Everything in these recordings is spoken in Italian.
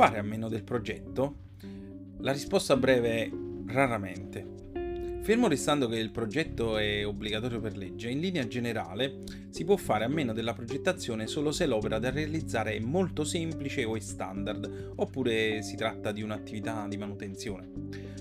fare a meno del progetto? La risposta breve è raramente. Fermo restando che il progetto è obbligatorio per legge, in linea generale si può fare a meno della progettazione solo se l'opera da realizzare è molto semplice o è standard, oppure si tratta di un'attività di manutenzione.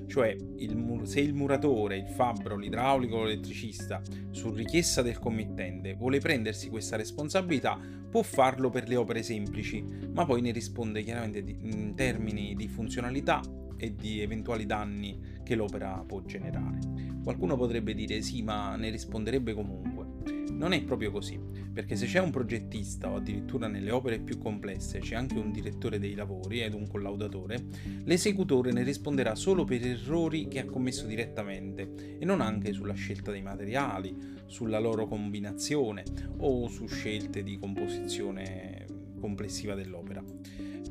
Cioè, il se il muratore, il fabbro, l'idraulico o l'elettricista, su richiesta del committente, vuole prendersi questa responsabilità, può farlo per le opere semplici, ma poi ne risponde chiaramente in termini di funzionalità e di eventuali danni che l'opera può generare. Qualcuno potrebbe dire sì, ma ne risponderebbe comunque. Non è proprio così, perché se c'è un progettista o addirittura nelle opere più complesse c'è anche un direttore dei lavori ed un collaudatore, l'esecutore ne risponderà solo per errori che ha commesso direttamente e non anche sulla scelta dei materiali, sulla loro combinazione o su scelte di composizione complessiva dell'opera.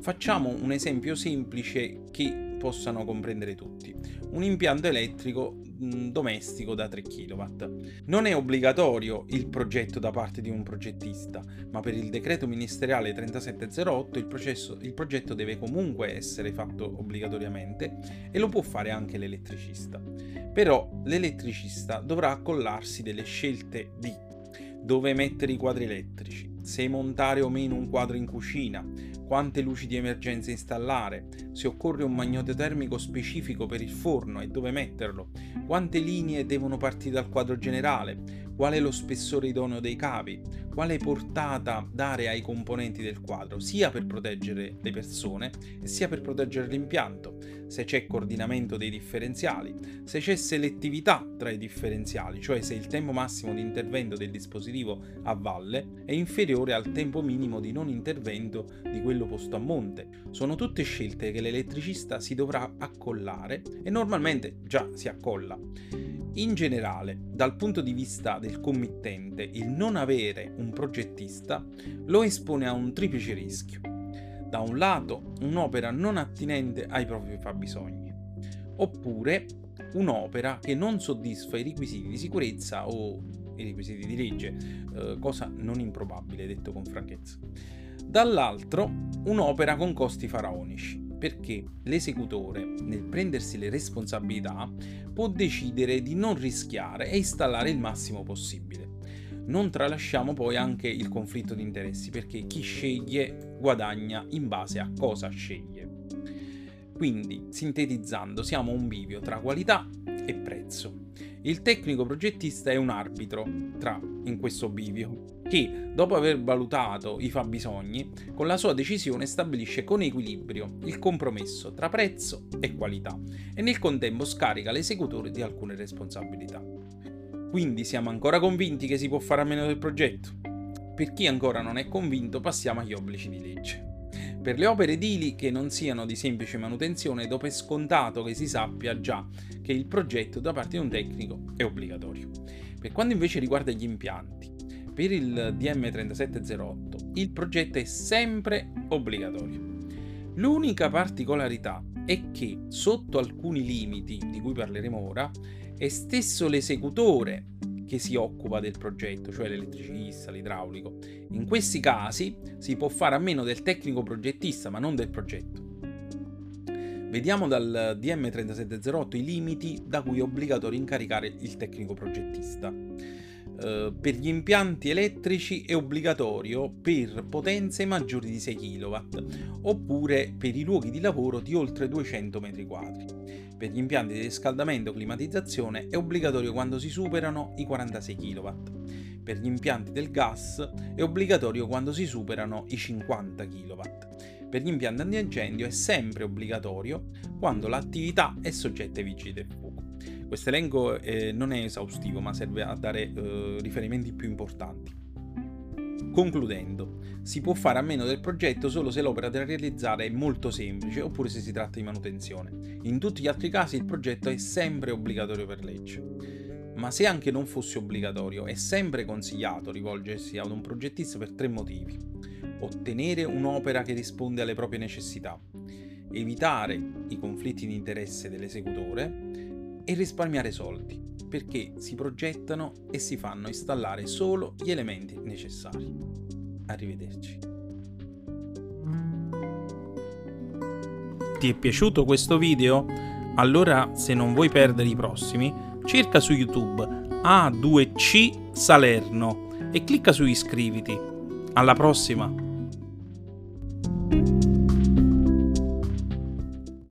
Facciamo un esempio semplice che possano comprendere tutti. Un impianto elettrico mh, domestico da 3 kW. Non è obbligatorio il progetto da parte di un progettista, ma per il decreto ministeriale 3708 il, processo, il progetto deve comunque essere fatto obbligatoriamente e lo può fare anche l'elettricista. Però l'elettricista dovrà accollarsi delle scelte di dove mettere i quadri elettrici, se montare o meno un quadro in cucina, quante luci di emergenza installare, se occorre un magnote termico specifico per il forno e dove metterlo, quante linee devono partire dal quadro generale, qual è lo spessore idoneo dei cavi, quale portata dare ai componenti del quadro, sia per proteggere le persone sia per proteggere l'impianto, se c'è coordinamento dei differenziali, se c'è selettività tra i differenziali, cioè se il tempo massimo di intervento del dispositivo a valle è inferiore al tempo minimo di non intervento di quello posto a monte. Sono tutte scelte che l'elettricista si dovrà accollare e normalmente già si accolla. In generale, dal punto di vista del committente, il non avere un progettista lo espone a un triplice rischio da un lato un'opera non attinente ai propri fabbisogni, oppure un'opera che non soddisfa i requisiti di sicurezza o i requisiti di legge, eh, cosa non improbabile detto con franchezza. Dall'altro un'opera con costi faraonici, perché l'esecutore, nel prendersi le responsabilità, può decidere di non rischiare e installare il massimo possibile non tralasciamo poi anche il conflitto di interessi, perché chi sceglie guadagna in base a cosa sceglie. Quindi, sintetizzando, siamo un bivio tra qualità e prezzo. Il tecnico progettista è un arbitro tra, in questo bivio, che, dopo aver valutato i fabbisogni, con la sua decisione stabilisce con equilibrio il compromesso tra prezzo e qualità e nel contempo scarica l'esecutore di alcune responsabilità. Quindi siamo ancora convinti che si può fare a meno del progetto? Per chi ancora non è convinto passiamo agli obblighi di legge. Per le opere edili che non siano di semplice manutenzione, dopo è scontato che si sappia già che il progetto da parte di un tecnico è obbligatorio. Per quanto invece riguarda gli impianti, per il DM3708 il progetto è sempre obbligatorio. L'unica particolarità è che sotto alcuni limiti, di cui parleremo ora, è stesso l'esecutore che si occupa del progetto, cioè l'elettricista, l'idraulico. In questi casi si può fare a meno del tecnico progettista, ma non del progetto. Vediamo dal DM3708 i limiti da cui è obbligatorio incaricare il tecnico progettista. Uh, per gli impianti elettrici è obbligatorio per potenze maggiori di 6 kW oppure per i luoghi di lavoro di oltre 200 m2 per gli impianti di riscaldamento e climatizzazione è obbligatorio quando si superano i 46 kW. Per gli impianti del gas è obbligatorio quando si superano i 50 kW. Per gli impianti antincendio è sempre obbligatorio quando l'attività è soggetta ai vigili del fuoco. Questo elenco eh, non è esaustivo ma serve a dare eh, riferimenti più importanti. Concludendo, si può fare a meno del progetto solo se l'opera da realizzare è molto semplice oppure se si tratta di manutenzione. In tutti gli altri casi il progetto è sempre obbligatorio per legge. Ma se anche non fosse obbligatorio, è sempre consigliato rivolgersi ad un progettista per tre motivi. Ottenere un'opera che risponde alle proprie necessità, evitare i conflitti di interesse dell'esecutore e risparmiare soldi perché si progettano e si fanno installare solo gli elementi necessari. Arrivederci. Ti è piaciuto questo video? Allora, se non vuoi perdere i prossimi, cerca su YouTube A2C Salerno e clicca su iscriviti. Alla prossima!